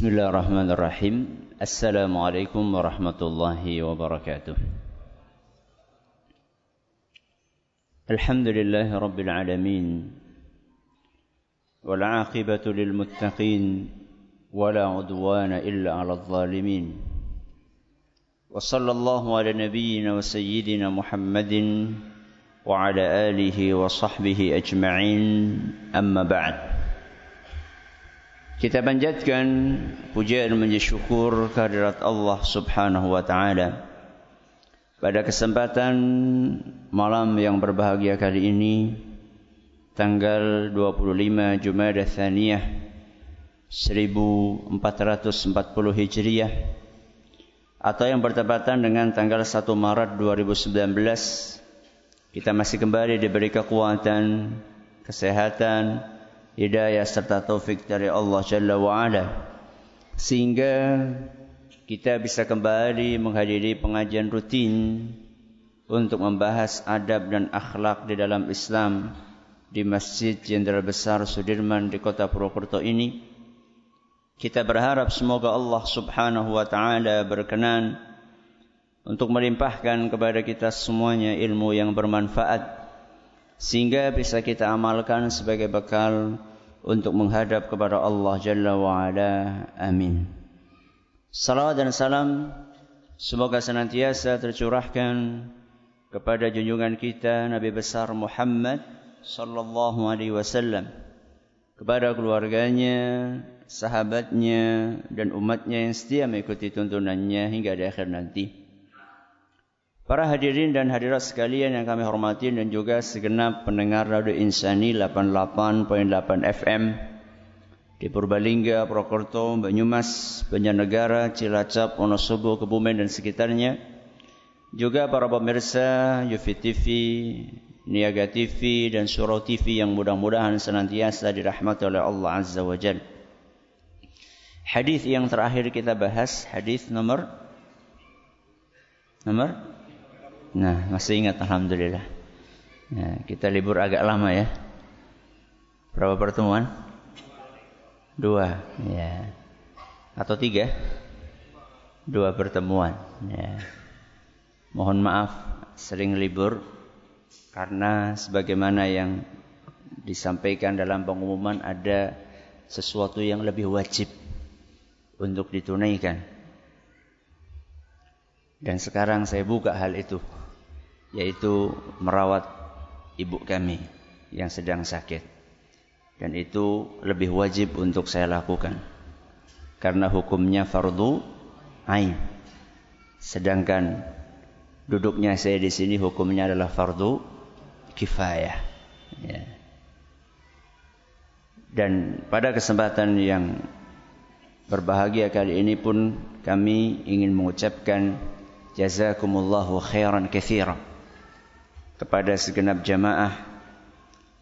بسم الله الرحمن الرحيم السلام عليكم ورحمة الله وبركاته الحمد لله رب العالمين والعاقبة للمتقين ولا عدوان إلا على الظالمين وصلى الله على نبينا وسيدنا محمد وعلى آله وصحبه أجمعين أما بعد Kita panjatkan pujian menjadi syukur kehadirat Allah Subhanahu wa taala. Pada kesempatan malam yang berbahagia kali ini tanggal 25 Jumadah Tsaniyah 1440 Hijriah atau yang bertepatan dengan tanggal 1 Maret 2019 kita masih kembali diberi kekuatan, kesehatan, hidayah serta taufik dari Allah Jalla wa'ala sehingga kita bisa kembali menghadiri pengajian rutin untuk membahas adab dan akhlak di dalam Islam di Masjid Jenderal Besar Sudirman di kota Purwokerto ini. Kita berharap semoga Allah Subhanahu wa taala berkenan untuk melimpahkan kepada kita semuanya ilmu yang bermanfaat sehingga bisa kita amalkan sebagai bekal untuk menghadap kepada Allah Jalla wa Ala. Amin. Salawat dan salam semoga senantiasa tercurahkan kepada junjungan kita Nabi besar Muhammad sallallahu alaihi wasallam kepada keluarganya, sahabatnya dan umatnya yang setia mengikuti tuntunannya hingga di akhir nanti. Para hadirin dan hadirat sekalian yang kami hormati dan juga segenap pendengar Radio Insani 88.8 FM di Purbalingga, Purwokerto, Banyumas, Banjarnegara, Cilacap, Wonosobo, Kebumen dan sekitarnya. Juga para pemirsa Yufi TV, Niaga TV dan Surau TV yang mudah-mudahan senantiasa dirahmati oleh Allah Azza wa Jal. Hadis yang terakhir kita bahas, hadis nomor nomor Nah, masih ingat Alhamdulillah. Nah, kita libur agak lama ya. Berapa pertemuan? Dua, ya. Atau tiga? Dua pertemuan, ya. Mohon maaf sering libur karena sebagaimana yang disampaikan dalam pengumuman ada sesuatu yang lebih wajib untuk ditunaikan. Dan sekarang saya buka hal itu yaitu merawat ibu kami yang sedang sakit. Dan itu lebih wajib untuk saya lakukan. Karena hukumnya fardu ain. Sedangkan duduknya saya di sini hukumnya adalah fardu kifayah. Ya. Dan pada kesempatan yang berbahagia kali ini pun kami ingin mengucapkan jazakumullahu khairan katsiran kepada segenap jamaah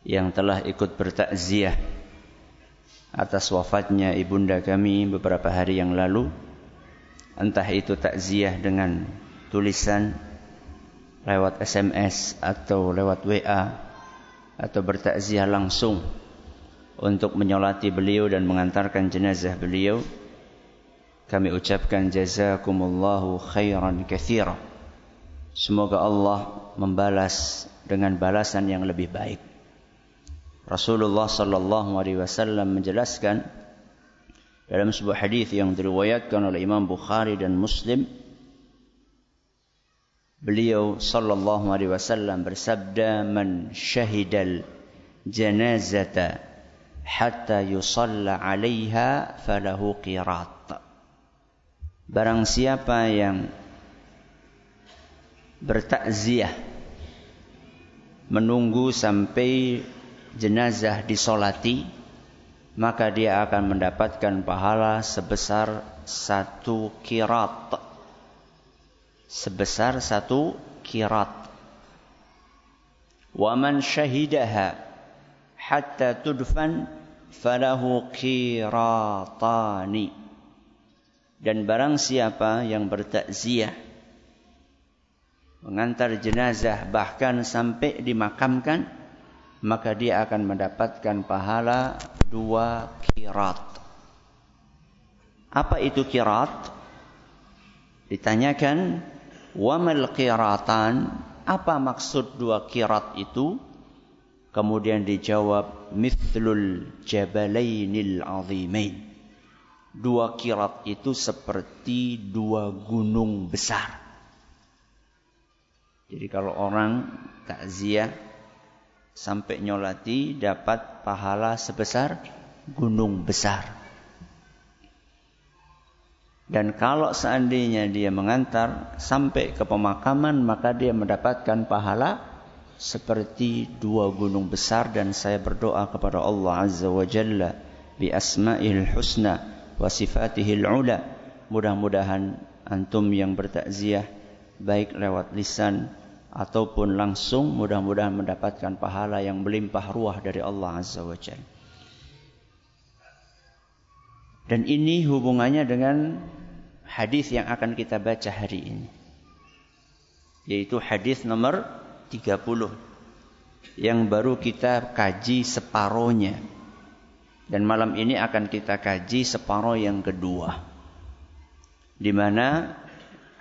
yang telah ikut bertakziah atas wafatnya ibunda kami beberapa hari yang lalu. Entah itu takziah dengan tulisan lewat SMS atau lewat WA atau bertakziah langsung untuk menyolati beliau dan mengantarkan jenazah beliau kami ucapkan jazakumullahu khairan katsira Semoga Allah membalas dengan balasan yang lebih baik. Rasulullah sallallahu alaihi wasallam menjelaskan dalam sebuah hadis yang diriwayatkan oleh Imam Bukhari dan Muslim beliau sallallahu alaihi wasallam bersabda man syahidal janazata hatta yusalla 'alaiha falahu qirat barang siapa yang bertakziah. Menunggu sampai jenazah disolati maka dia akan mendapatkan pahala sebesar satu kirat. Sebesar satu kirat. Wa man syahidaha hatta tudfan falahu kiratani dan barang siapa yang bertakziah mengantar jenazah bahkan sampai dimakamkan maka dia akan mendapatkan pahala dua kirat. Apa itu kirat? Ditanyakan, wamal kiratan? Apa maksud dua kirat itu? Kemudian dijawab, mithlul jabalainil azimain. Dua kirat itu seperti dua gunung besar. Jadi kalau orang takziah sampai nyolati dapat pahala sebesar gunung besar. Dan kalau seandainya dia mengantar sampai ke pemakaman maka dia mendapatkan pahala seperti dua gunung besar dan saya berdoa kepada Allah Azza wa Jalla bi asma'il husna wa sifatihil ula mudah-mudahan antum yang bertakziah baik lewat lisan ataupun langsung mudah-mudahan mendapatkan pahala yang melimpah ruah dari Allah Azza wa Jalla dan ini hubungannya dengan hadis yang akan kita baca hari ini. Yaitu hadis nomor 30 yang baru kita kaji separohnya. Dan malam ini akan kita kaji separoh yang kedua. Di mana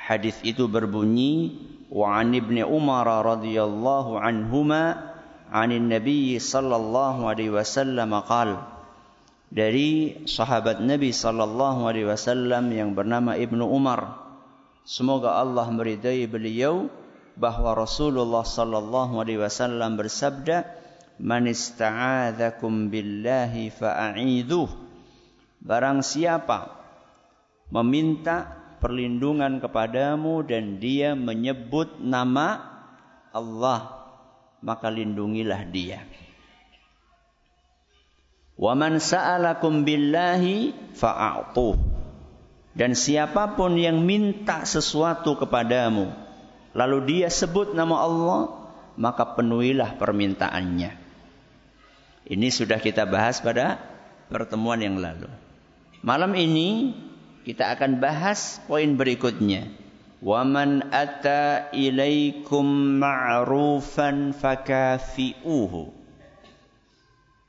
hadis itu berbunyi wa an ibni Umar radhiyallahu anhuma anin Nabi sallallahu alaihi wasallam qala dari sahabat Nabi sallallahu alaihi wasallam yang bernama Ibnu Umar. Semoga Allah meridai beliau bahwa Rasulullah sallallahu alaihi wasallam bersabda, "Man ista'adzakum billahi fa'idhuh." Barang siapa meminta perlindungan kepadamu dan dia menyebut nama Allah, maka lindungilah dia. Wa man sa'alakum billahi fa'atuh. Dan siapa pun yang minta sesuatu kepadamu, lalu dia sebut nama Allah, maka penuhilah permintaannya. Ini sudah kita bahas pada pertemuan yang lalu. Malam ini kita akan bahas poin berikutnya. Waman ata ilaikum ma'rufan fakafi'uhu.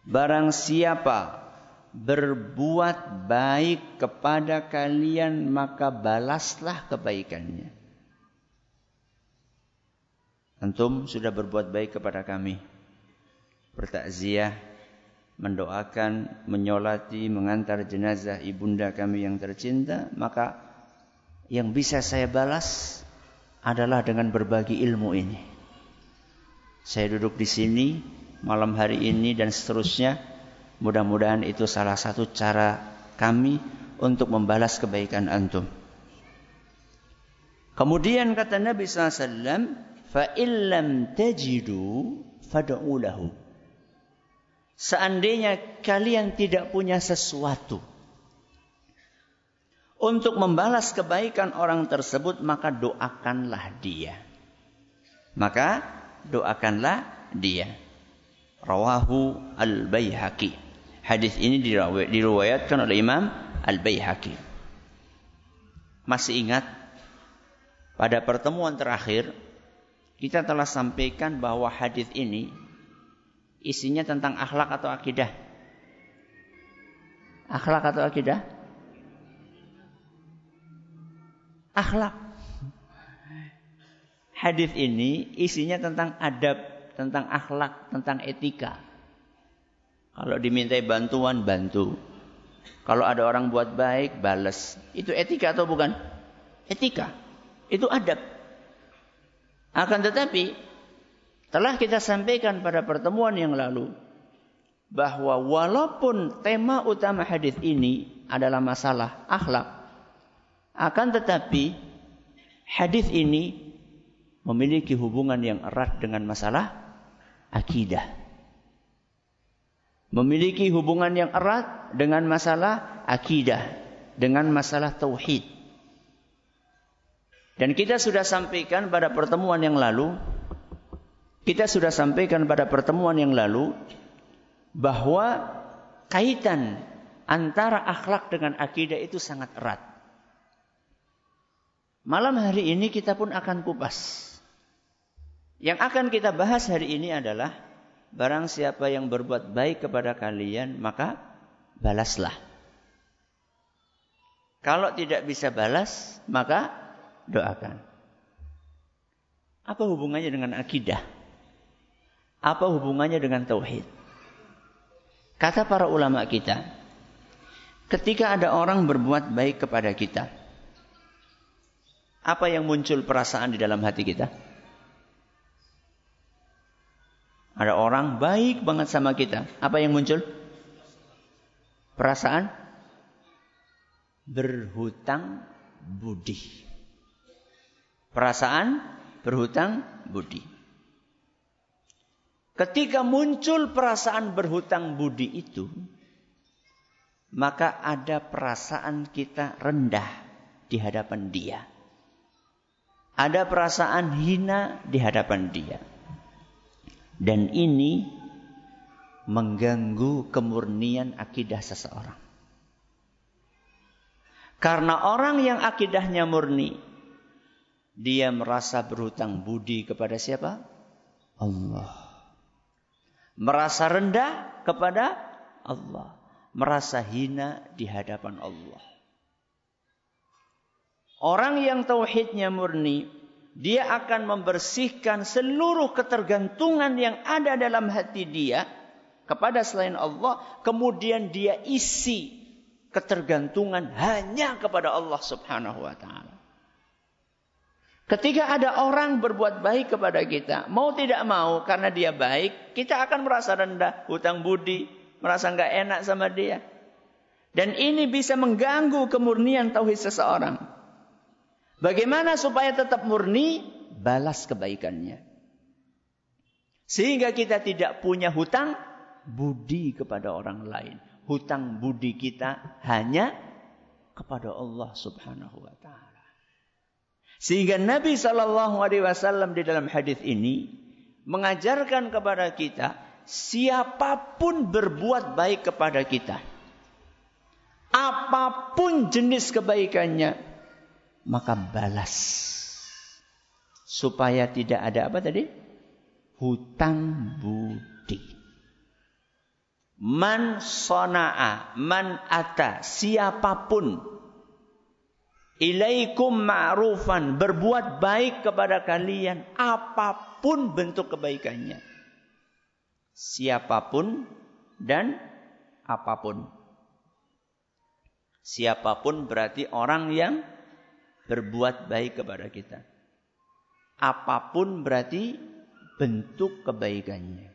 Barang siapa berbuat baik kepada kalian maka balaslah kebaikannya. Antum sudah berbuat baik kepada kami. Bertakziah, mendoakan, menyolati, mengantar jenazah ibunda kami yang tercinta, maka yang bisa saya balas adalah dengan berbagi ilmu ini. Saya duduk di sini malam hari ini dan seterusnya. Mudah-mudahan itu salah satu cara kami untuk membalas kebaikan antum. Kemudian kata Nabi SAW, فَإِلَّمْ تَجِدُوا فَدَعُوا لَهُ Seandainya kalian tidak punya sesuatu untuk membalas kebaikan orang tersebut, maka doakanlah dia. Maka doakanlah dia. Rawahu Al-Baihaqi. Hadis ini diriwayatkan oleh Imam Al-Baihaqi. Masih ingat pada pertemuan terakhir kita telah sampaikan bahwa hadis ini isinya tentang akhlak atau akidah. Akhlak atau akidah? Akhlak. Hadis ini isinya tentang adab tentang akhlak, tentang etika. Kalau dimintai bantuan, bantu. Kalau ada orang buat baik, balas. Itu etika atau bukan? Etika. Itu adab. Akan tetapi, telah kita sampaikan pada pertemuan yang lalu, bahwa walaupun tema utama hadis ini adalah masalah akhlak, akan tetapi hadis ini memiliki hubungan yang erat dengan masalah akidah. Memiliki hubungan yang erat dengan masalah akidah, dengan masalah tauhid. Dan kita sudah sampaikan pada pertemuan yang lalu, kita sudah sampaikan pada pertemuan yang lalu bahwa kaitan antara akhlak dengan akidah itu sangat erat. Malam hari ini kita pun akan kupas yang akan kita bahas hari ini adalah barang siapa yang berbuat baik kepada kalian maka balaslah. Kalau tidak bisa balas, maka doakan. Apa hubungannya dengan akidah? Apa hubungannya dengan tauhid? Kata para ulama kita, ketika ada orang berbuat baik kepada kita, apa yang muncul perasaan di dalam hati kita? Ada orang baik banget sama kita. Apa yang muncul? Perasaan berhutang budi. Perasaan berhutang budi. Ketika muncul perasaan berhutang budi itu, maka ada perasaan kita rendah di hadapan dia. Ada perasaan hina di hadapan dia. Dan ini mengganggu kemurnian akidah seseorang. Karena orang yang akidahnya murni, dia merasa berhutang budi kepada siapa? Allah merasa rendah kepada Allah, merasa hina di hadapan Allah. Orang yang tauhidnya murni, dia akan membersihkan seluruh ketergantungan yang ada dalam hati dia kepada selain Allah, kemudian dia isi ketergantungan hanya kepada Allah Subhanahu wa taala. Ketika ada orang berbuat baik kepada kita, mau tidak mau karena dia baik, kita akan merasa rendah, hutang budi, merasa nggak enak sama dia. Dan ini bisa mengganggu kemurnian tauhid seseorang. Bagaimana supaya tetap murni? Balas kebaikannya. Sehingga kita tidak punya hutang budi kepada orang lain. Hutang budi kita hanya kepada Allah Subhanahu wa taala. Sehingga Nabi Shallallahu Alaihi Wasallam di dalam hadis ini mengajarkan kepada kita siapa pun berbuat baik kepada kita, apa pun jenis kebaikannya, maka balas supaya tidak ada apa tadi hutang budi. Man sona'a, man ata, siapa pun Ilaikum ma'rufan. Berbuat baik kepada kalian. Apa pun bentuk kebaikannya. Siapa pun dan apa pun. Siapa pun berarti orang yang berbuat baik kepada kita. Apa pun berarti bentuk kebaikannya.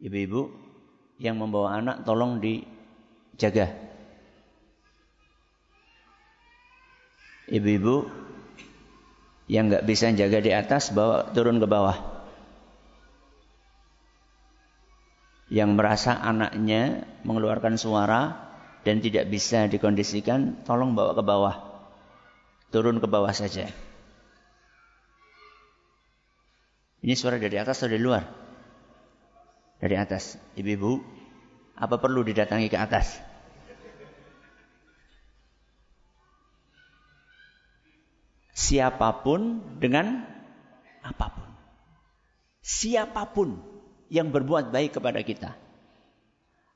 Ibu-ibu yang membawa anak tolong dijaga ibu-ibu yang nggak bisa jaga di atas bawa turun ke bawah. Yang merasa anaknya mengeluarkan suara dan tidak bisa dikondisikan, tolong bawa ke bawah. Turun ke bawah saja. Ini suara dari atas atau dari luar? Dari atas. Ibu-ibu, apa perlu didatangi ke atas? Siapa pun dengan apa pun. Siapa pun yang berbuat baik kepada kita.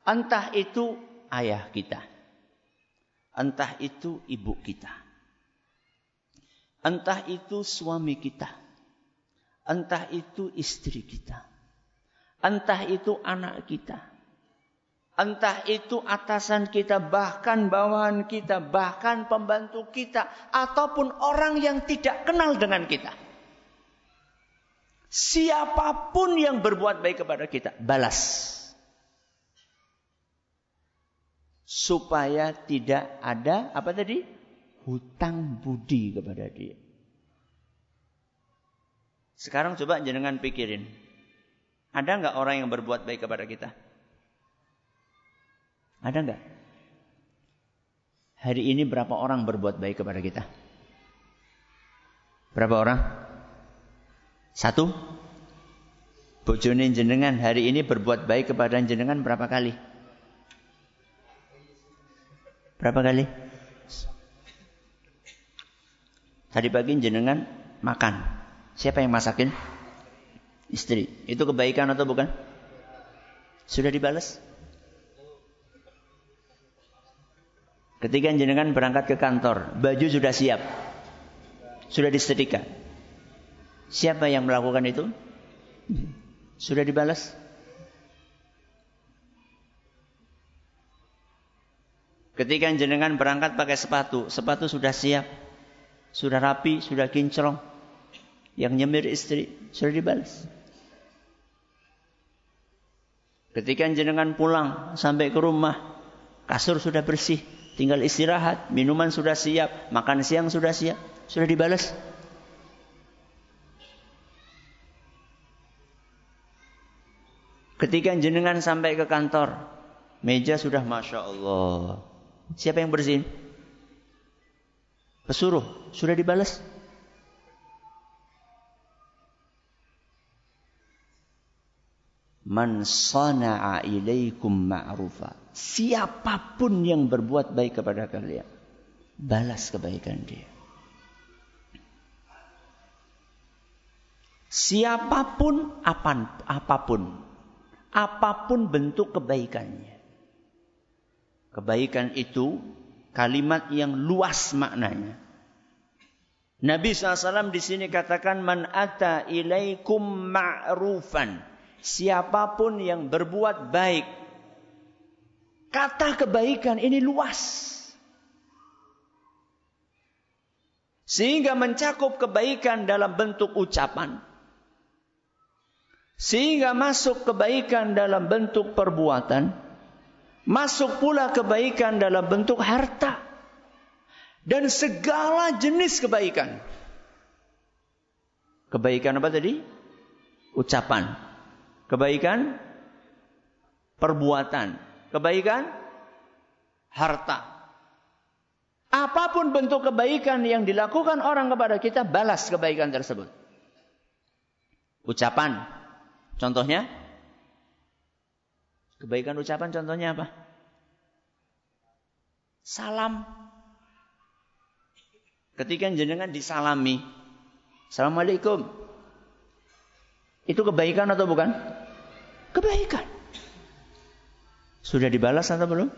Entah itu ayah kita. Entah itu ibu kita. Entah itu suami kita. Entah itu istri kita. Entah itu anak kita Entah itu atasan kita, bahkan bawahan kita, bahkan pembantu kita, ataupun orang yang tidak kenal dengan kita. Siapa pun yang berbuat baik kepada kita, balas. Supaya tidak ada, apa tadi? Hutang budi kepada dia. Sekarang coba jenengan pikirin. Ada nggak orang yang berbuat baik kepada kita? Ada enggak? Hari ini berapa orang berbuat baik kepada kita? Berapa orang? Satu? Bojone jenengan hari ini berbuat baik kepada jenengan berapa kali? Berapa kali? Tadi pagi jenengan makan. Siapa yang masakin? Istri. Itu kebaikan atau bukan? Sudah dibalas? Ketika jenengan berangkat ke kantor, baju sudah siap. Sudah disetrika. Siapa yang melakukan itu? Sudah dibalas? Ketika jenengan berangkat pakai sepatu, sepatu sudah siap, sudah rapi, sudah kinclong. Yang nyemir istri sudah dibalas. Ketika jenengan pulang sampai ke rumah, kasur sudah bersih, tinggal istirahat, minuman sudah siap, makan siang sudah siap, sudah dibalas. Ketika jenengan sampai ke kantor, meja sudah masya Allah. Siapa yang bersihin? Pesuruh sudah dibalas. Man sana'a ilaikum ma'rufa. Siapa pun yang berbuat baik kepada kalian, balas kebaikan dia. Siapa pun apa pun apa pun bentuk kebaikannya. Kebaikan itu kalimat yang luas maknanya. Nabi SAW di sini katakan man ata ilaikum ma'rufan. Siapa pun yang berbuat baik. Kata kebaikan ini luas. Sehingga mencakup kebaikan dalam bentuk ucapan. Sehingga masuk kebaikan dalam bentuk perbuatan. Masuk pula kebaikan dalam bentuk harta. Dan segala jenis kebaikan. Kebaikan apa tadi? Ucapan. Kebaikan perbuatan. Kebaikan harta. Apa pun bentuk kebaikan yang dilakukan orang kepada kita, balas kebaikan tersebut. Ucapan, Contohnya? Kebaikan ucapan contohnya apa? Salam. Ketika jenengan disalami. Assalamualaikum. Itu kebaikan atau bukan? Kebaikan. Sudah dibalas atau belum?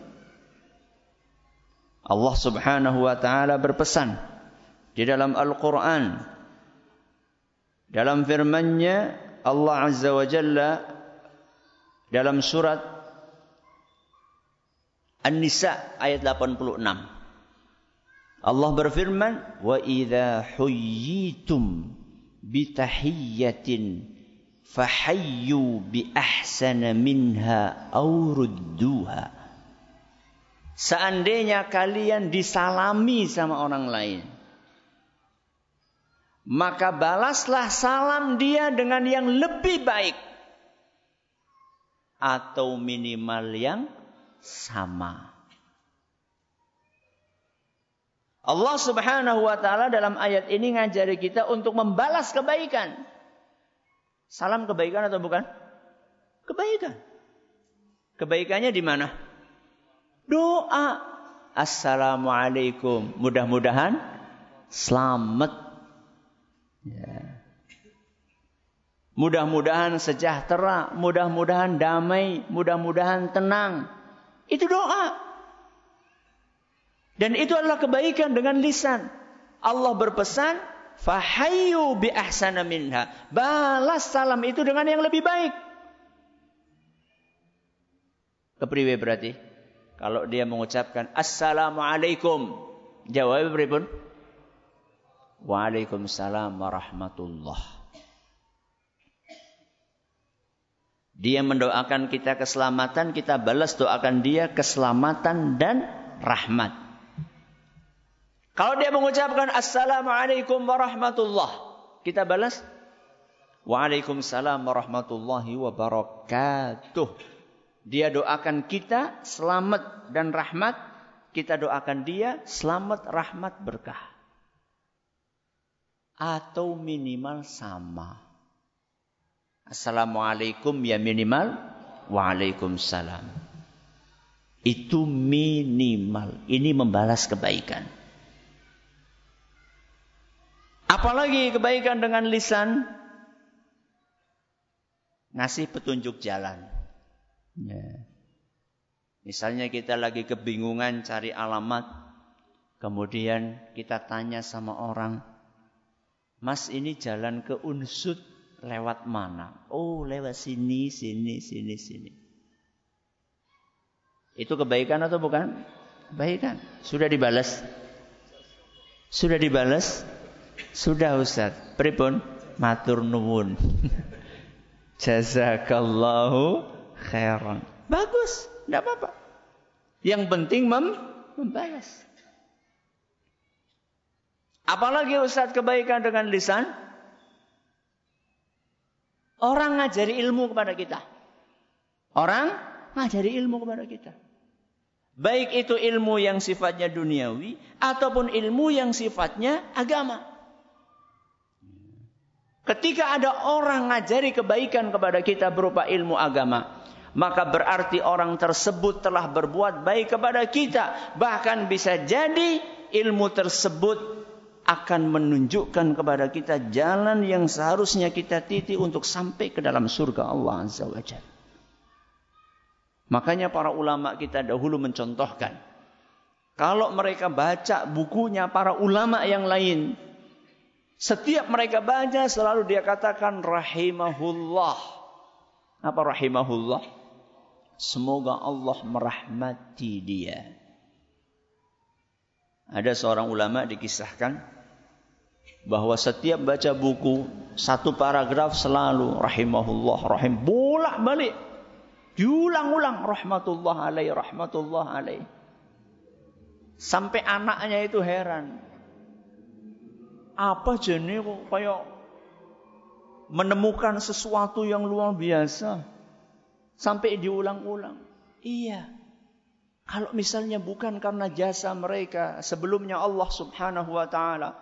Allah Subhanahu wa taala berpesan di dalam Al-Qur'an dalam firman-Nya Allah Azza wa Jalla dalam surat An-Nisa ayat 86. Allah berfirman, "Wa idza huyyitum bi tahiyyatin fahayyu bi ahsana minha aw rudduha." Seandainya kalian disalami sama orang lain, maka balaslah salam dia dengan yang lebih baik atau minimal yang sama. Allah Subhanahu wa taala dalam ayat ini ngajari kita untuk membalas kebaikan. Salam kebaikan atau bukan? Kebaikan. Kebaikannya di mana? Doa. Assalamualaikum. Mudah-mudahan selamat Ya. Mudah-mudahan sejahtera, mudah-mudahan damai, mudah-mudahan tenang. Itu doa. Dan itu adalah kebaikan dengan lisan. Allah berpesan, "Fahayyu bi ahsana minha." Balas salam itu dengan yang lebih baik. Kepriwe berarti? Kalau dia mengucapkan Assalamualaikum, jawab beripun? Waalaikumsalam warahmatullah. Dia mendoakan kita keselamatan, kita balas doakan dia keselamatan dan rahmat. Kalau dia mengucapkan Assalamualaikum warahmatullah, kita balas Waalaikumsalam warahmatullahi wabarakatuh. Dia doakan kita selamat dan rahmat, kita doakan dia selamat rahmat berkah atau minimal sama. Assalamualaikum ya minimal Waalaikumsalam. Itu minimal. Ini membalas kebaikan. Apalagi kebaikan dengan lisan. Ngasih petunjuk jalan. Ya. Misalnya kita lagi kebingungan cari alamat, kemudian kita tanya sama orang, Mas ini jalan ke Unsud lewat mana? Oh lewat sini, sini, sini, sini. Itu kebaikan atau bukan? Kebaikan. Sudah dibalas? Sudah dibalas? Sudah Ustaz. Pripun? Matur nuwun. Jazakallahu khairan. Bagus, tidak apa-apa. Yang penting mem membalas. Apalagi Ustaz kebaikan dengan lisan? Orang ngajari ilmu kepada kita. Orang ngajari ilmu kepada kita. Baik itu ilmu yang sifatnya duniawi ataupun ilmu yang sifatnya agama. Ketika ada orang ngajari kebaikan kepada kita berupa ilmu agama, maka berarti orang tersebut telah berbuat baik kepada kita. Bahkan bisa jadi ilmu tersebut akan menunjukkan kepada kita jalan yang seharusnya kita titi untuk sampai ke dalam surga Allah Azza wa Jalla. Makanya para ulama kita dahulu mencontohkan. Kalau mereka baca bukunya para ulama yang lain, setiap mereka baca selalu dia katakan rahimahullah. Apa rahimahullah? Semoga Allah merahmati dia. Ada seorang ulama dikisahkan bahwa setiap baca buku satu paragraf selalu rahimahullah rahim bolak balik diulang-ulang rahmatullah alaih rahmatullah alaih sampai anaknya itu heran apa jenis kok kayak menemukan sesuatu yang luar biasa sampai diulang-ulang. Iya. Kalau misalnya bukan karena jasa mereka sebelumnya Allah Subhanahu wa taala,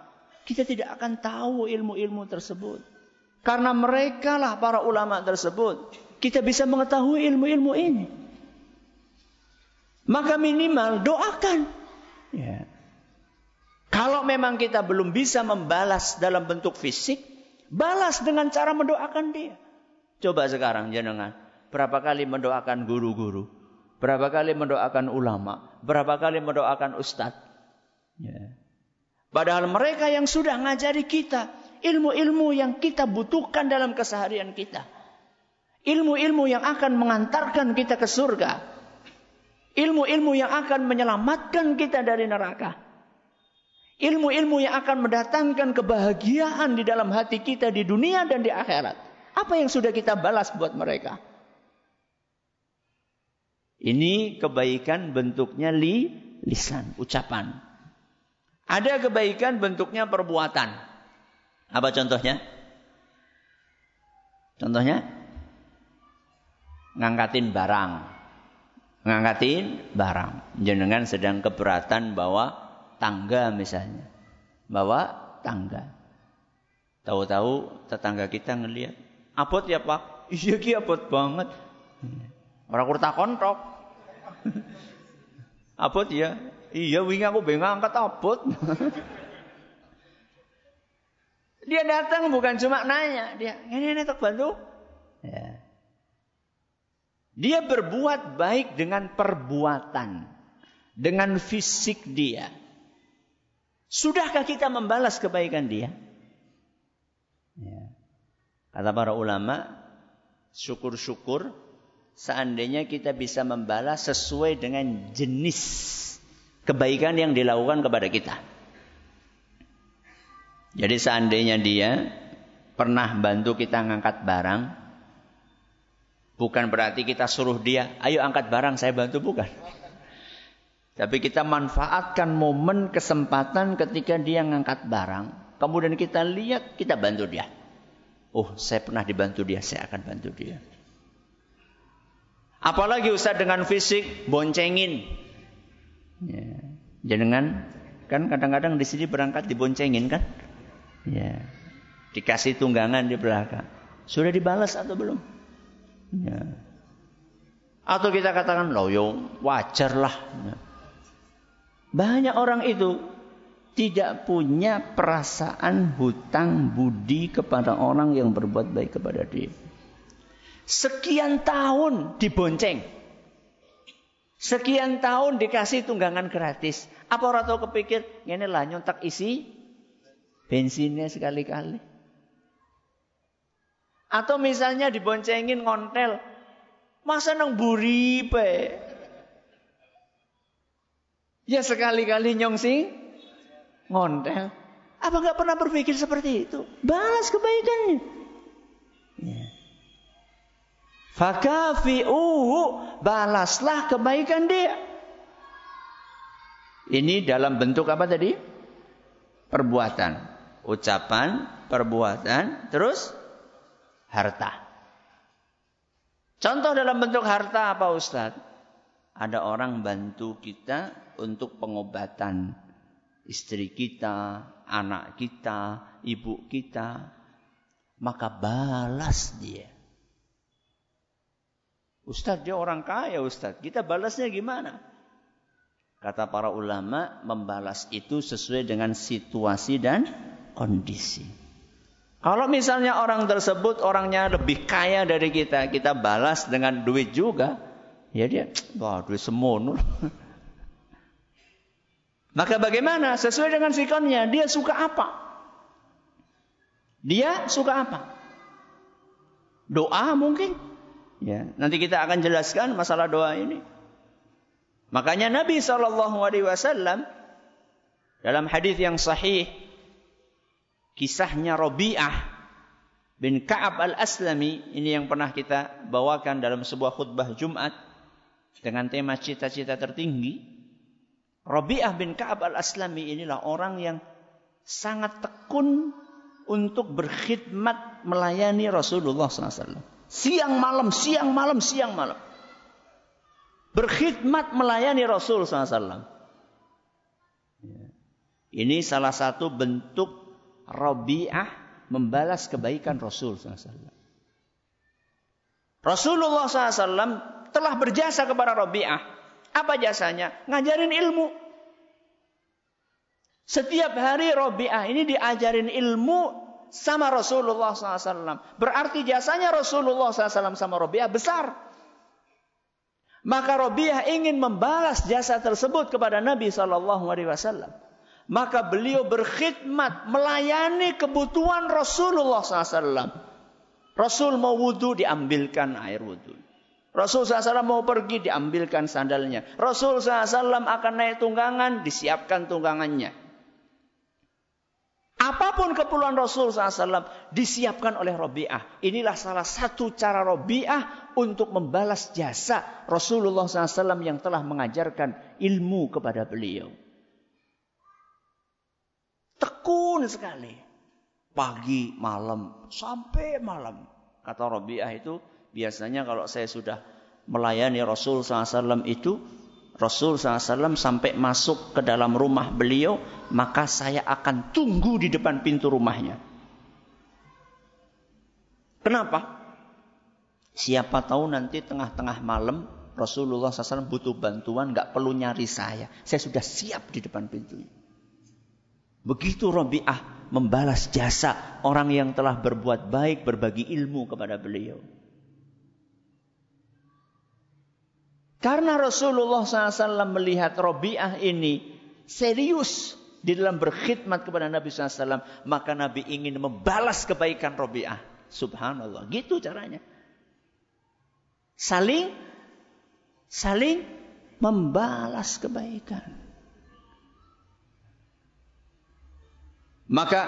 kita tidak akan tahu ilmu-ilmu tersebut. Karena mereka lah para ulama tersebut, kita bisa mengetahui ilmu-ilmu ini. Maka minimal doakan. Kalau memang kita belum bisa membalas dalam bentuk fisik, balas dengan cara mendoakan dia. Coba sekarang jenengan, berapa kali mendoakan guru-guru, berapa kali mendoakan ulama, berapa kali mendoakan ustadz. Ya. Padahal mereka yang sudah ngajari kita ilmu-ilmu yang kita butuhkan dalam keseharian kita. Ilmu-ilmu yang akan mengantarkan kita ke surga. Ilmu-ilmu yang akan menyelamatkan kita dari neraka. Ilmu-ilmu yang akan mendatangkan kebahagiaan di dalam hati kita di dunia dan di akhirat. Apa yang sudah kita balas buat mereka? Ini kebaikan bentuknya li, lisan, ucapan. Ada kebaikan bentuknya perbuatan. Apa contohnya? Contohnya? Ngangkatin barang. Ngangkatin barang. Jenengan sedang keberatan bahwa tangga misalnya. Bawa tangga. Tahu-tahu tetangga kita ngelihat, "Abot ya, Pak?" "Iya, ki abot banget." Orang kurta kontok. abot ya? Iya, wingi aku bengang angkat abot. dia datang bukan cuma nanya, dia, "Ini ini tak bantu?" Ya. Dia berbuat baik dengan perbuatan, dengan fisik dia. Sudahkah kita membalas kebaikan dia? Ya. Kata para ulama, syukur-syukur seandainya kita bisa membalas sesuai dengan jenis kebaikan yang dilakukan kepada kita. Jadi seandainya dia pernah bantu kita ngangkat barang, bukan berarti kita suruh dia, ayo angkat barang saya bantu, bukan. Tapi kita manfaatkan momen kesempatan ketika dia ngangkat barang. Kemudian kita lihat, kita bantu dia. Oh, saya pernah dibantu dia, saya akan bantu dia. Apalagi Ustaz dengan fisik, boncengin. Ya. Jangan kan kadang-kadang di sini berangkat diboncengin kan? Ya. Dikasih tunggangan di belakang. Sudah dibalas atau belum? Ya. Atau kita katakan, loh yo wajar lah. Ya. Banyak orang itu tidak punya perasaan hutang budi kepada orang yang berbuat baik kepada dia. Sekian tahun dibonceng. Sekian tahun dikasih tunggangan gratis. Apa orang tahu kepikir, ini lah nyontak isi bensinnya sekali-kali. Atau misalnya diboncengin ngontel. Masa nang buri? Ya sekali-kali nyongsi ngontel. Apa nggak pernah berpikir seperti itu? Balas kebaikannya. Ya. Fakafi'uhu balaslah kebaikan dia. Ini dalam bentuk apa tadi? Perbuatan, ucapan, perbuatan, terus harta. Contoh dalam bentuk harta apa Ustaz? Ada orang bantu kita untuk pengobatan istri kita, anak kita, ibu kita. Maka balas dia. Ustadz dia orang kaya Ustadz. Kita balasnya gimana? Kata para ulama membalas itu sesuai dengan situasi dan kondisi. Kalau misalnya orang tersebut orangnya lebih kaya dari kita, kita balas dengan duit juga, ya dia, wah duit semono. Maka bagaimana? Sesuai dengan sikonnya, dia suka apa? Dia suka apa? Doa mungkin? Ya, nanti kita akan jelaskan masalah doa ini. Makanya Nabi Shallallahu Alaihi Wasallam dalam hadis yang sahih kisahnya Robiah bin Kaab al Aslami ini yang pernah kita bawakan dalam sebuah khutbah Jumat dengan tema cita-cita tertinggi. Robiah bin Kaab al Aslami inilah orang yang sangat tekun untuk berkhidmat melayani Rasulullah SAW. Siang malam, siang malam, siang malam. Berkhidmat melayani Rasul SAW. Ya. Ini salah satu bentuk Rabi'ah membalas kebaikan Rasul SAW. Rasulullah SAW telah berjasa kepada Rabi'ah. Apa jasanya? Ngajarin ilmu. Setiap hari Rabi'ah ini diajarin ilmu sama Rasulullah SAW. Berarti jasanya Rasulullah SAW sama Robiah besar. Maka Robiah ingin membalas jasa tersebut kepada Nabi SAW. Maka beliau berkhidmat melayani kebutuhan Rasulullah SAW. Rasul mau wudhu diambilkan air wudhu. Rasul SAW mau pergi diambilkan sandalnya. Rasul SAW akan naik tunggangan disiapkan tunggangannya. Apa pun keperluan Rasul SAW disiapkan oleh Robi'ah. Inilah salah satu cara Robi'ah untuk membalas jasa Rasulullah SAW yang telah mengajarkan ilmu kepada beliau. Tekun sekali. Pagi, malam, sampai malam. Kata Robi'ah itu biasanya kalau saya sudah melayani Rasul SAW itu Rasul SAW sampai masuk ke dalam rumah beliau, maka saya akan tunggu di depan pintu rumahnya. Kenapa? Siapa tahu nanti tengah-tengah malam Rasulullah SAW butuh bantuan, nggak perlu nyari saya. Saya sudah siap di depan pintunya. Begitu Robi'ah membalas jasa orang yang telah berbuat baik, berbagi ilmu kepada beliau. Karena Rasulullah SAW melihat Robiah ini serius di dalam berkhidmat kepada Nabi SAW, maka Nabi ingin membalas kebaikan Robiah. Subhanallah, gitu caranya. Saling, saling membalas kebaikan. Maka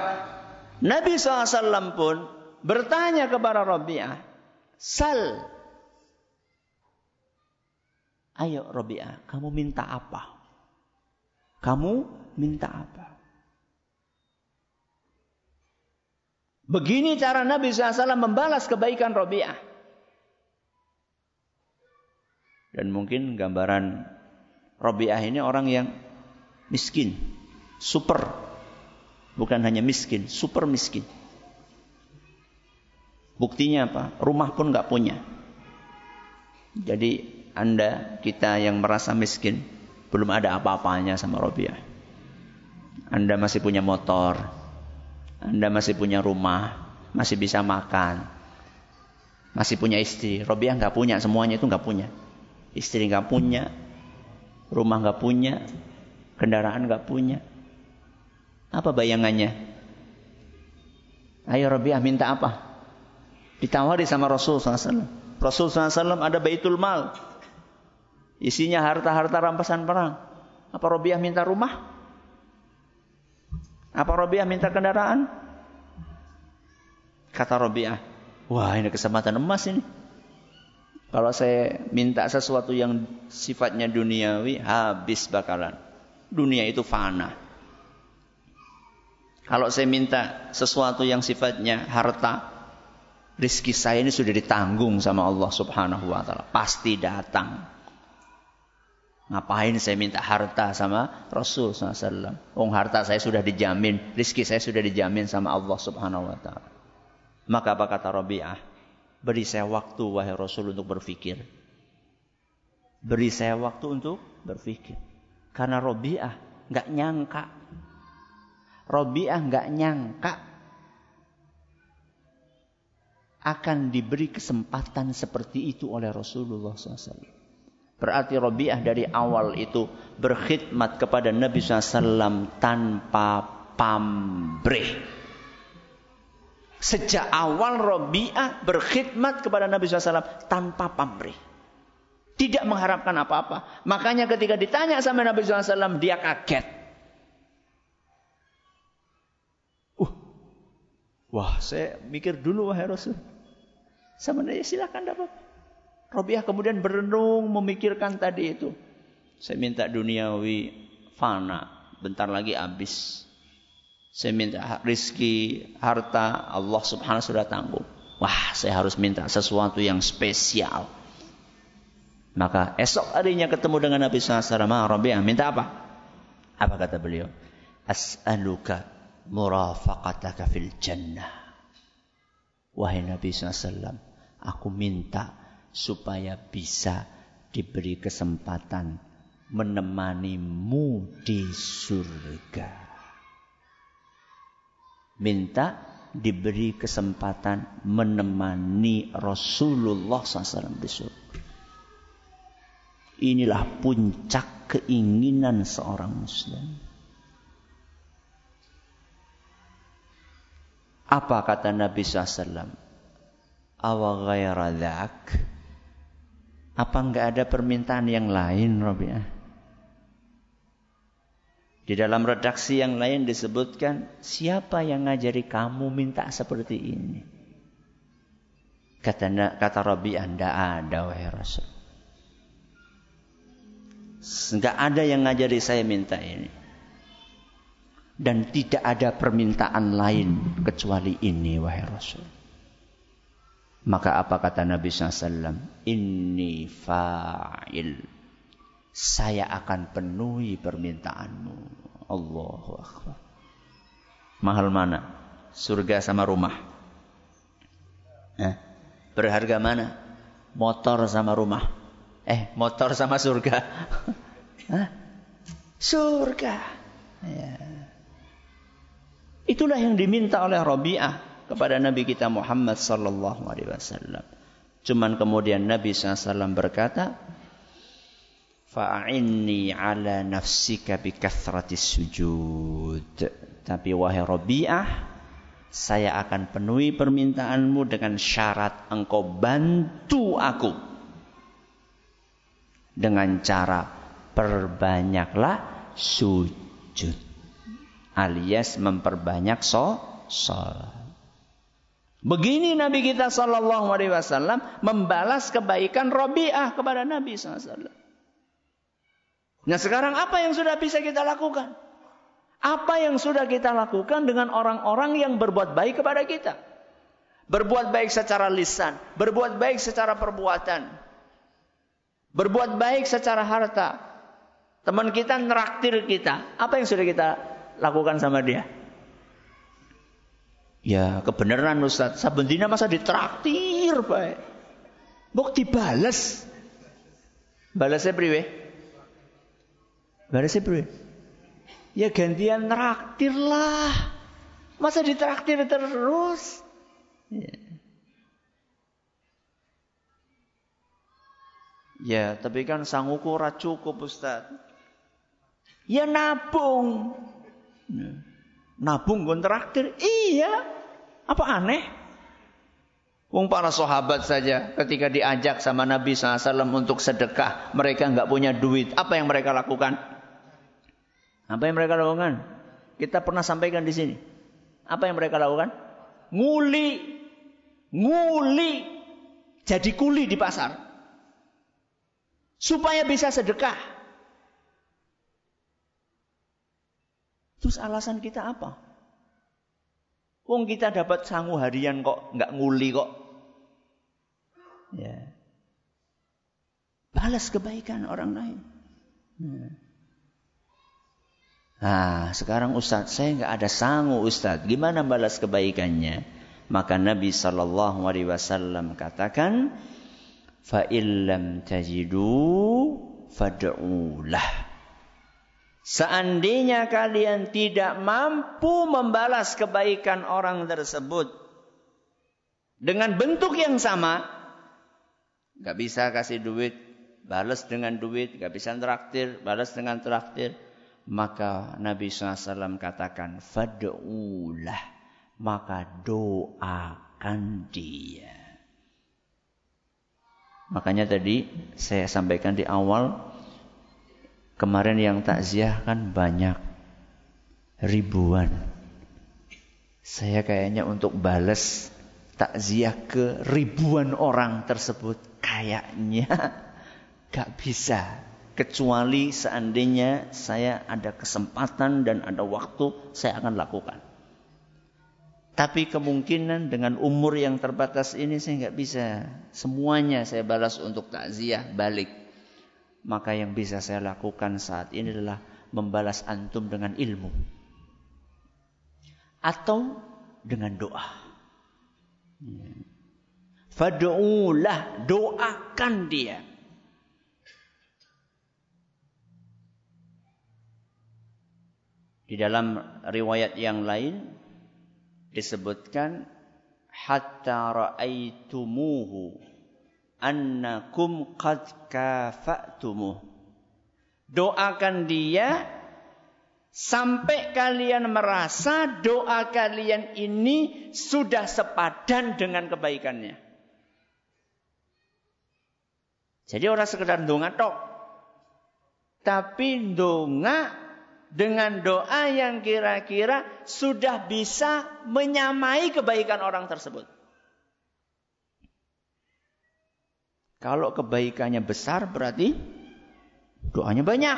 Nabi SAW pun bertanya kepada Robiah, Sal Ayo Robi'ah, kamu minta apa? Kamu minta apa? Begini cara Nabi SAW membalas kebaikan Robi'ah. Dan mungkin gambaran Robi'ah ini orang yang miskin. Super. Bukan hanya miskin, super miskin. Buktinya apa? Rumah pun nggak punya. Jadi anda, kita yang merasa miskin, belum ada apa-apanya sama Robiah. Anda masih punya motor, Anda masih punya rumah, masih bisa makan, masih punya istri. Robiah nggak punya, semuanya itu nggak punya. Istri nggak punya, Rumah nggak punya, kendaraan nggak punya. Apa bayangannya? Ayo Rabi'ah minta apa? Ditawari sama Rasul SAW. Rasul SAW ada baitul mal. Isinya harta-harta rampasan perang. Apa Rabi'ah minta rumah? Apa Rabi'ah minta kendaraan? Kata Rabi'ah, wah ini kesempatan emas ini. Kalau saya minta sesuatu yang sifatnya duniawi, habis bakalan. Dunia itu fana. Kalau saya minta sesuatu yang sifatnya harta, rizki saya ini sudah ditanggung sama Allah subhanahu wa ta'ala. Pasti datang. Ngapain saya minta harta sama Rasul SAW? Oh harta saya sudah dijamin, rizki saya sudah dijamin sama Allah subhanahu wa ta'ala. Maka apa kata Rabi'ah? Beri saya waktu wahai Rasul untuk berfikir. Beri saya waktu untuk berfikir. Karena Robiah nggak nyangka. Robiah nggak nyangka akan diberi kesempatan seperti itu oleh Rasulullah SAW. Berarti Robiah dari awal itu berkhidmat kepada Nabi SAW tanpa pamrih. Sejak awal Robi'ah berkhidmat kepada Nabi SAW tanpa pamrih. Tidak mengharapkan apa-apa. Makanya ketika ditanya sama Nabi SAW, dia kaget. Uh, wah saya mikir dulu wahai Rasul. Sama dia silakan dapat. Robiah kemudian berenung memikirkan tadi itu. Saya minta duniawi fana. Bentar lagi habis. Saya minta rizki, harta, Allah subhanahu sudah tanggung. Wah, saya harus minta sesuatu yang spesial. Maka esok harinya ketemu dengan Nabi SAW. Rabi'ah, minta apa? Apa kata beliau? As'aluka murafaqataka fil jannah. Wahai Nabi SAW, aku minta supaya bisa diberi kesempatan menemanimu di surga minta diberi kesempatan menemani Rasulullah SAW di surga. Inilah puncak keinginan seorang muslim. Apa kata Nabi SAW? Awa ghaira Apa enggak ada permintaan yang lain, Rabi'ah? Di dalam redaksi yang lain disebutkan, siapa yang ngajari kamu minta seperti ini? Kata, kata Rabbi anda ada wahai Rasul. Enggak ada yang ngajari saya minta ini. Dan tidak ada permintaan lain kecuali ini wahai Rasul. Maka apa kata Nabi SAW? Inni fa'il saya akan penuhi permintaanmu. Allahu Akbar. Mahal mana? Surga sama rumah. Eh, berharga mana? Motor sama rumah. Eh, motor sama surga. Surga. Ya. Itulah yang diminta oleh Rabi'ah kepada Nabi kita Muhammad sallallahu alaihi wasallam. Cuman kemudian Nabi SAW berkata, fa'inni ala nafsika bi sujud. Tapi wahai Rabi'ah, saya akan penuhi permintaanmu dengan syarat engkau bantu aku. Dengan cara perbanyaklah sujud. Alias memperbanyak so, salat. Begini Nabi kita Sallallahu Alaihi Wasallam membalas kebaikan Rabi'ah kepada Nabi Wasallam. Nah sekarang apa yang sudah bisa kita lakukan? Apa yang sudah kita lakukan dengan orang-orang yang berbuat baik kepada kita? Berbuat baik secara lisan, berbuat baik secara perbuatan, berbuat baik secara harta. Teman kita neraktir kita, apa yang sudah kita lakukan sama dia? Ya kebenaran Ustaz, sabendina masa ditraktir baik. Buk dibales. Balasnya priwe? Balasnya bro. Ya gantian traktir lah. Masa ditraktir terus? Ya. Ya, tapi kan sanguku ora cukup Ustaz. Ya nabung. Ya. Nabung gon traktir. Iya. Apa aneh? Wong para sahabat saja ketika diajak sama Nabi SAW untuk sedekah, mereka nggak punya duit. Apa yang mereka lakukan? Apa yang mereka lakukan? Kita pernah sampaikan di sini. Apa yang mereka lakukan? Nguli, nguli, jadi kuli di pasar, supaya bisa sedekah. Terus alasan kita apa? Wong kita dapat sangu harian kok, nggak nguli kok. Ya. Balas kebaikan orang lain. Ya. Nah, sekarang Ustadz, saya nggak ada sangu Ustadz. Gimana balas kebaikannya? Maka Nabi Shallallahu Alaihi Wasallam katakan, fa illam tajidu fad'ulah. Seandainya kalian tidak mampu membalas kebaikan orang tersebut dengan bentuk yang sama, nggak bisa kasih duit, balas dengan duit, nggak bisa traktir, balas dengan traktir, maka Nabi SAW katakan, fad'ulah, maka doakan dia. Makanya tadi saya sampaikan di awal, Kemarin yang takziah kan banyak. Ribuan. Saya kayaknya untuk bales takziah ke ribuan orang tersebut. Kayaknya gak bisa. Kecuali seandainya saya ada kesempatan dan ada waktu, saya akan lakukan. Tapi kemungkinan dengan umur yang terbatas ini saya nggak bisa semuanya saya balas untuk takziah balik maka yang bisa saya lakukan saat ini adalah membalas antum dengan ilmu atau dengan doa. Fad'ulah, doakan dia. Di dalam riwayat yang lain disebutkan hatta ra'aitumuhu annakum qad kafa'tumuh. Doakan dia sampai kalian merasa doa kalian ini sudah sepadan dengan kebaikannya. Jadi orang sekedar donga tok. Tapi donga dengan doa yang kira-kira sudah bisa menyamai kebaikan orang tersebut. Kalau kebaikannya besar berarti doanya banyak.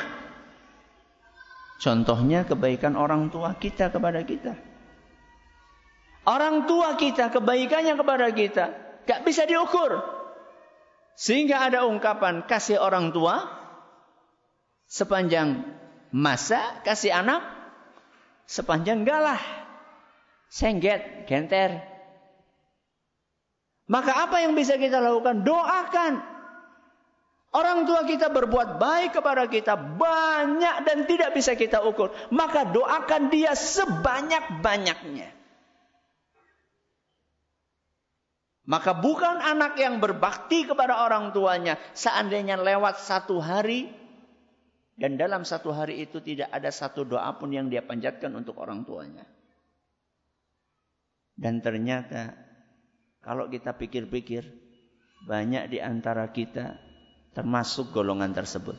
Contohnya kebaikan orang tua kita kepada kita. Orang tua kita kebaikannya kepada kita gak bisa diukur. Sehingga ada ungkapan kasih orang tua sepanjang masa kasih anak sepanjang galah. Sengget, genter, maka apa yang bisa kita lakukan? Doakan. Orang tua kita berbuat baik kepada kita banyak dan tidak bisa kita ukur. Maka doakan dia sebanyak-banyaknya. Maka bukan anak yang berbakti kepada orang tuanya. Seandainya lewat satu hari. Dan dalam satu hari itu tidak ada satu doa pun yang dia panjatkan untuk orang tuanya. Dan ternyata kalau kita pikir-pikir, banyak di antara kita termasuk golongan tersebut.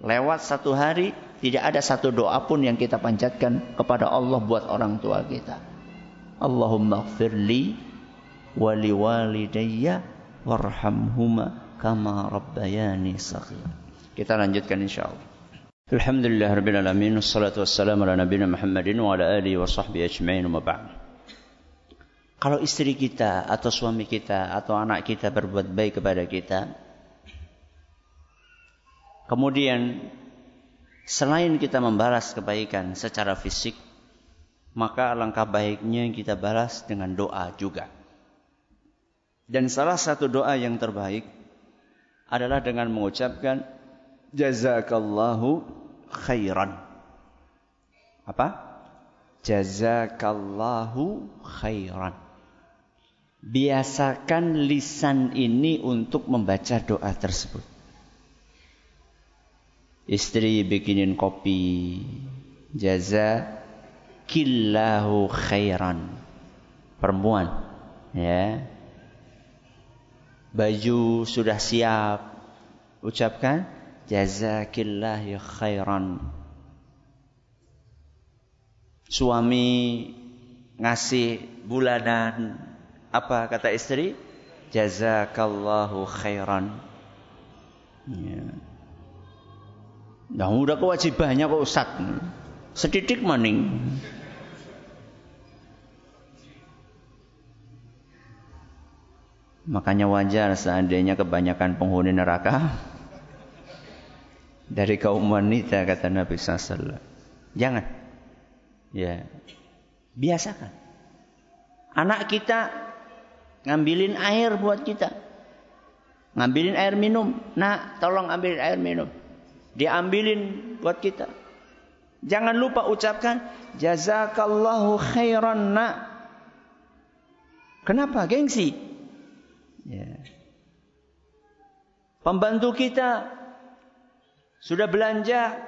Lewat satu hari, tidak ada satu doa pun yang kita panjatkan kepada Allah buat orang tua kita. Allahumma gfirli wali walidayya warhamhuma kama rabbayani saghir. Kita lanjutkan insyaallah. Alhamdulillah rabbil alamin wassalatu wassalamu ala nabiyina Muhammadin wa ala alihi wa sahbihi ajma'in wa ba'd. Kalau istri kita atau suami kita atau anak kita berbuat baik kepada kita, kemudian selain kita membalas kebaikan secara fisik, maka alangkah baiknya kita balas dengan doa juga. Dan salah satu doa yang terbaik adalah dengan mengucapkan jazakallahu khairan. Apa? Jazakallahu khairan. Biasakan lisan ini untuk membaca doa tersebut. Istri bikinin kopi. Jaza killahu khairan. Perempuan. Ya. Baju sudah siap. Ucapkan jazakillahu khairan. Suami ngasih bulanan apa kata istri? Jazakallahu khairan. Ya. Nah, udah kewajibannya kok Ustaz. Setitik maning. Makanya wajar seandainya kebanyakan penghuni neraka dari kaum wanita kata Nabi SAW. Jangan. Ya. Biasakan. Anak kita Ngambilin air buat kita. Ngambilin air minum. Nah, tolong ambilin air minum. Diambilin buat kita. Jangan lupa ucapkan jazakallahu khairan nak. Kenapa? Gengsi. Ya. Pembantu kita sudah belanja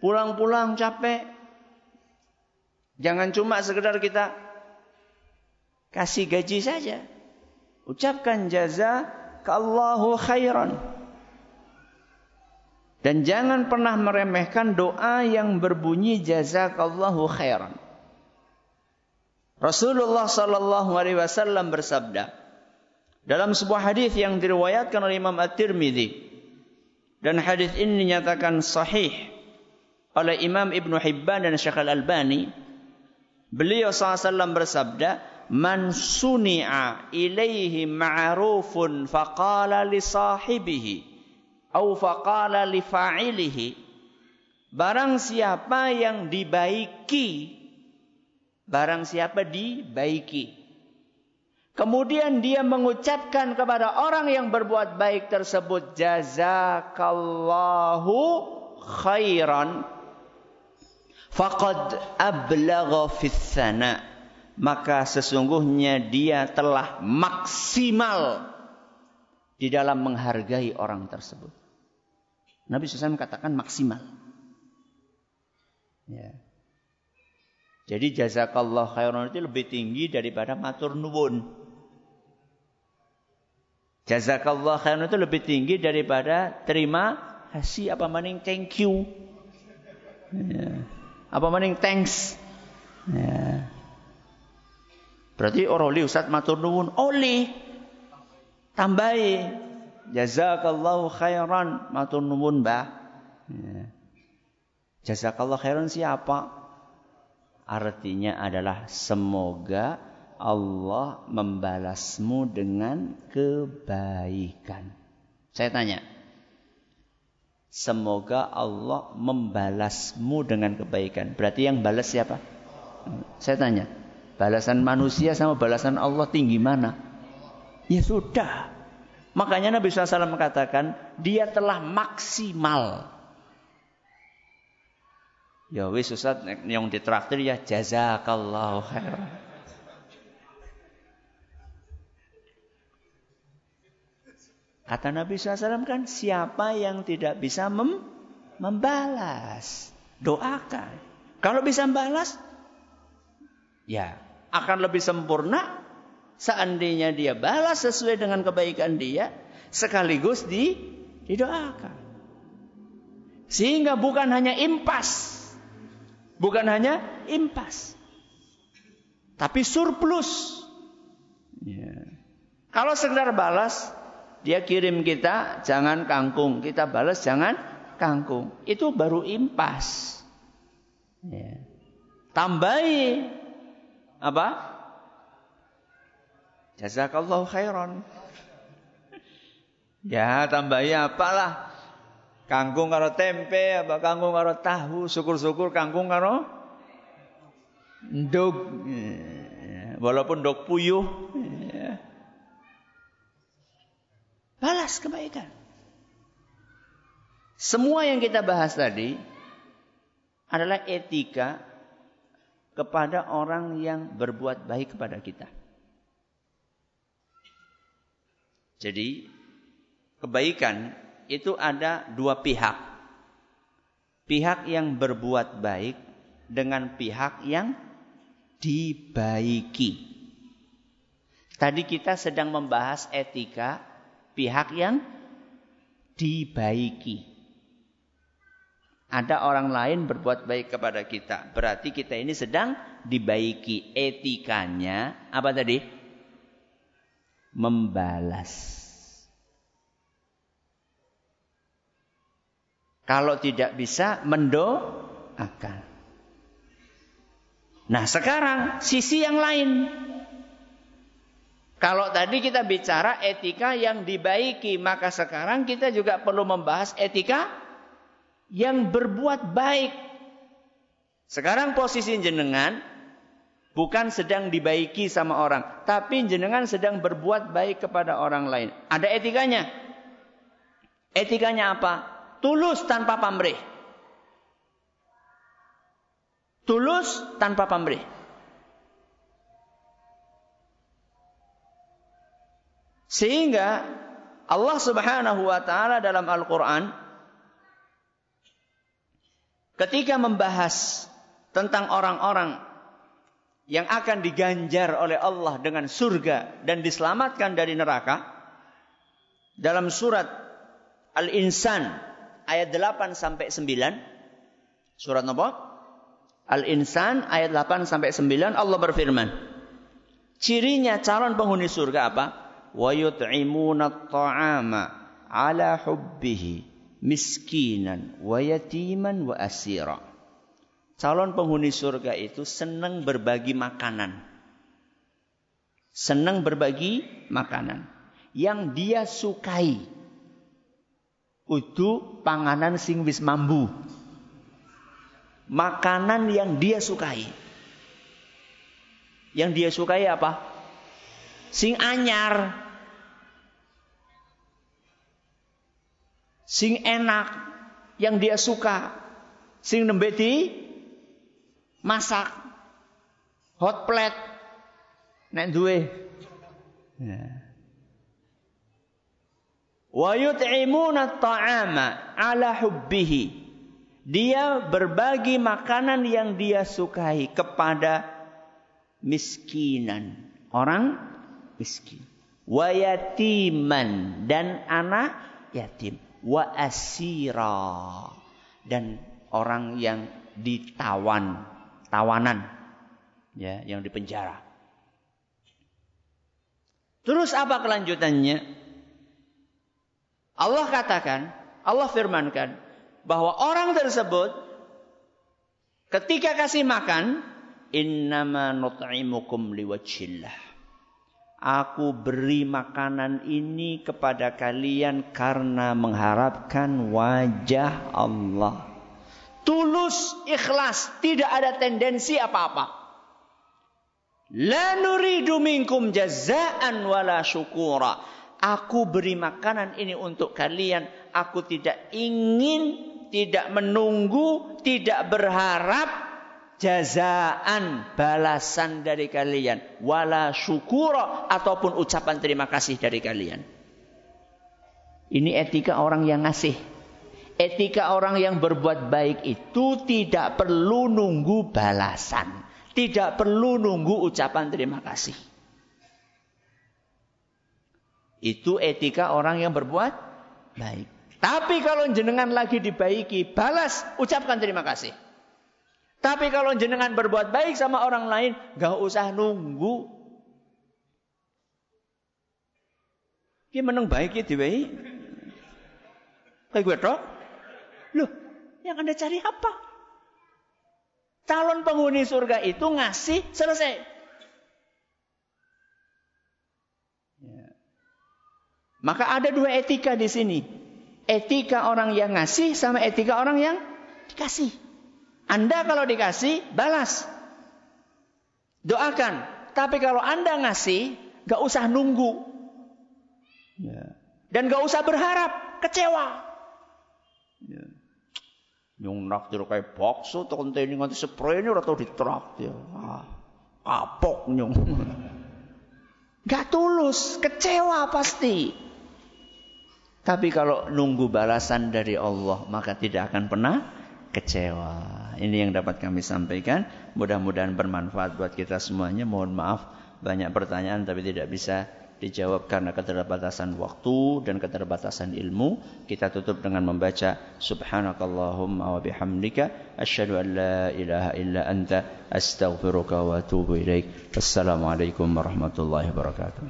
pulang-pulang capek. Jangan cuma sekedar kita Kasih gaji saja. Ucapkan jaza Allahu khairan. Dan jangan pernah meremehkan doa yang berbunyi jazakallahu khairan. Rasulullah sallallahu alaihi wasallam bersabda dalam sebuah hadis yang diriwayatkan oleh Imam At-Tirmizi dan hadis ini dinyatakan sahih oleh Imam Ibn Hibban dan Syekh Al-Albani beliau SAW bersabda man suni'a ilaihi ma'rufun faqala li sahibihi au faqala li fa'ilihi. Barang siapa yang dibaiki barang siapa dibaiki. Kemudian dia mengucapkan kepada orang yang berbuat baik tersebut jazakallahu khairan faqad ablagha fis maka sesungguhnya dia telah maksimal di dalam menghargai orang tersebut. Nabi SAW katakan maksimal. Ya. Jadi jazakallah khairan itu lebih tinggi daripada matur nuwun. Jazakallah khairan itu lebih tinggi daripada terima kasih apa maning thank you. Ya. Apa maning thanks. Ya. Berarti oroli Ustaz matur nuwun oli tambahi jazakallahu khairan matur nuwun Mbah. Ya. Jazakallahu khairan siapa? Artinya adalah semoga Allah membalasmu dengan kebaikan. Saya tanya. Semoga Allah membalasmu dengan kebaikan. Berarti yang balas siapa? Saya tanya. Balasan manusia sama balasan Allah tinggi mana? Ya sudah. Makanya Nabi SAW mengatakan, dia telah maksimal. Ya wis Ustaz, yang ditraktir ya jazakallahu khair. Kata Nabi SAW kan, siapa yang tidak bisa mem membalas, doakan. Kalau bisa membalas, ya akan lebih sempurna seandainya dia balas sesuai dengan kebaikan dia sekaligus di didoakan. Sehingga bukan hanya impas. Bukan hanya impas. Tapi surplus. Ya. Kalau sekedar balas, dia kirim kita jangan kangkung, kita balas jangan kangkung. Itu baru impas. Ya. Tambahi apa? Jazakallahu khairan. Ya tambahi apalah. Kangkung karo tempe, apa kangkung karo tahu, syukur-syukur kangkung karo. Ya, walaupun nduk puyuh. Ya. Balas kebaikan. Semua yang kita bahas tadi adalah etika kepada orang yang berbuat baik kepada kita. Jadi kebaikan itu ada dua pihak. Pihak yang berbuat baik dengan pihak yang dibaiki. Tadi kita sedang membahas etika pihak yang dibaiki. Ada orang lain berbuat baik kepada kita. Berarti kita ini sedang dibaiki. Etikanya apa tadi? Membalas. Kalau tidak bisa mendoakan. Nah sekarang sisi yang lain. Kalau tadi kita bicara etika yang dibaiki, maka sekarang kita juga perlu membahas etika yang berbuat baik. Sekarang posisi jenengan bukan sedang dibaiki sama orang, tapi jenengan sedang berbuat baik kepada orang lain. Ada etikanya. Etikanya apa? Tulus tanpa pamrih. Tulus tanpa pamrih. Sehingga Allah Subhanahu wa taala dalam Al-Qur'an ketika membahas tentang orang-orang yang akan diganjar oleh Allah dengan surga dan diselamatkan dari neraka dalam surat Al-Insan ayat 8 sampai 9. Surat apa? Al-Insan ayat 8 sampai 9 Allah berfirman. Cirinya calon penghuni surga apa? Wa yut'imuna ta'ama ala hubbihi miskinan wa yatiman wa asira. Calon penghuni surga itu senang berbagi makanan. Senang berbagi makanan yang dia sukai Udu panganan sing wis mambu. Makanan yang dia sukai. Yang dia sukai apa? Sing anyar. Sing enak. Yang dia suka. Sing nembe di masak. Hot plate. Nek duwe. Yeah. Wa yut'imuna ta'ama ala hubbihi. Dia berbagi makanan yang dia sukai kepada miskinan. Orang miskin. Wa yatiman dan anak yatim. Wa asira dan orang yang ditawan, tawanan ya, yang dipenjara. Terus apa kelanjutannya? Allah katakan, Allah firmankan bahwa orang tersebut ketika kasih makan innama nut'imukum liwajhillah. Aku beri makanan ini kepada kalian karena mengharapkan wajah Allah. Tulus, ikhlas, tidak ada tendensi apa-apa. La nuridu minkum jazaan wala syukura Aku beri makanan ini untuk kalian. Aku tidak ingin, tidak menunggu, tidak berharap jazaan, balasan dari kalian. Wala syukura ataupun ucapan terima kasih dari kalian. Ini etika orang yang ngasih. Etika orang yang berbuat baik itu tidak perlu nunggu balasan. Tidak perlu nunggu ucapan terima kasih. Itu etika orang yang berbuat baik. Tapi kalau jenengan lagi dibaiki, balas, ucapkan terima kasih. Tapi kalau jenengan berbuat baik sama orang lain, gak usah nunggu. Ki meneng baik ya diwai. Kayak gue dok. Loh, yang Anda cari apa? Calon penghuni surga itu ngasih selesai. Maka ada dua etika di sini. Etika orang yang ngasih sama etika orang yang dikasih. Anda kalau dikasih, balas. Doakan. Tapi kalau Anda ngasih, gak usah nunggu. Ya. Dan gak usah berharap, kecewa. Ya. Nyung naktir kayak bakso, tuh ini nganti spray ini udah tau ditraktir. Ah, kapok nyung. Gak tulus, kecewa pasti. Tapi kalau nunggu balasan dari Allah, maka tidak akan pernah kecewa. Ini yang dapat kami sampaikan. Mudah-mudahan bermanfaat buat kita semuanya. Mohon maaf banyak pertanyaan tapi tidak bisa dijawab karena keterbatasan waktu dan keterbatasan ilmu. Kita tutup dengan membaca Subhanakallahumma wa bihamdika asyhadu an la ilaha illa anta astaghfiruka wa atubu ilaik. Wassalamualaikum warahmatullahi wabarakatuh.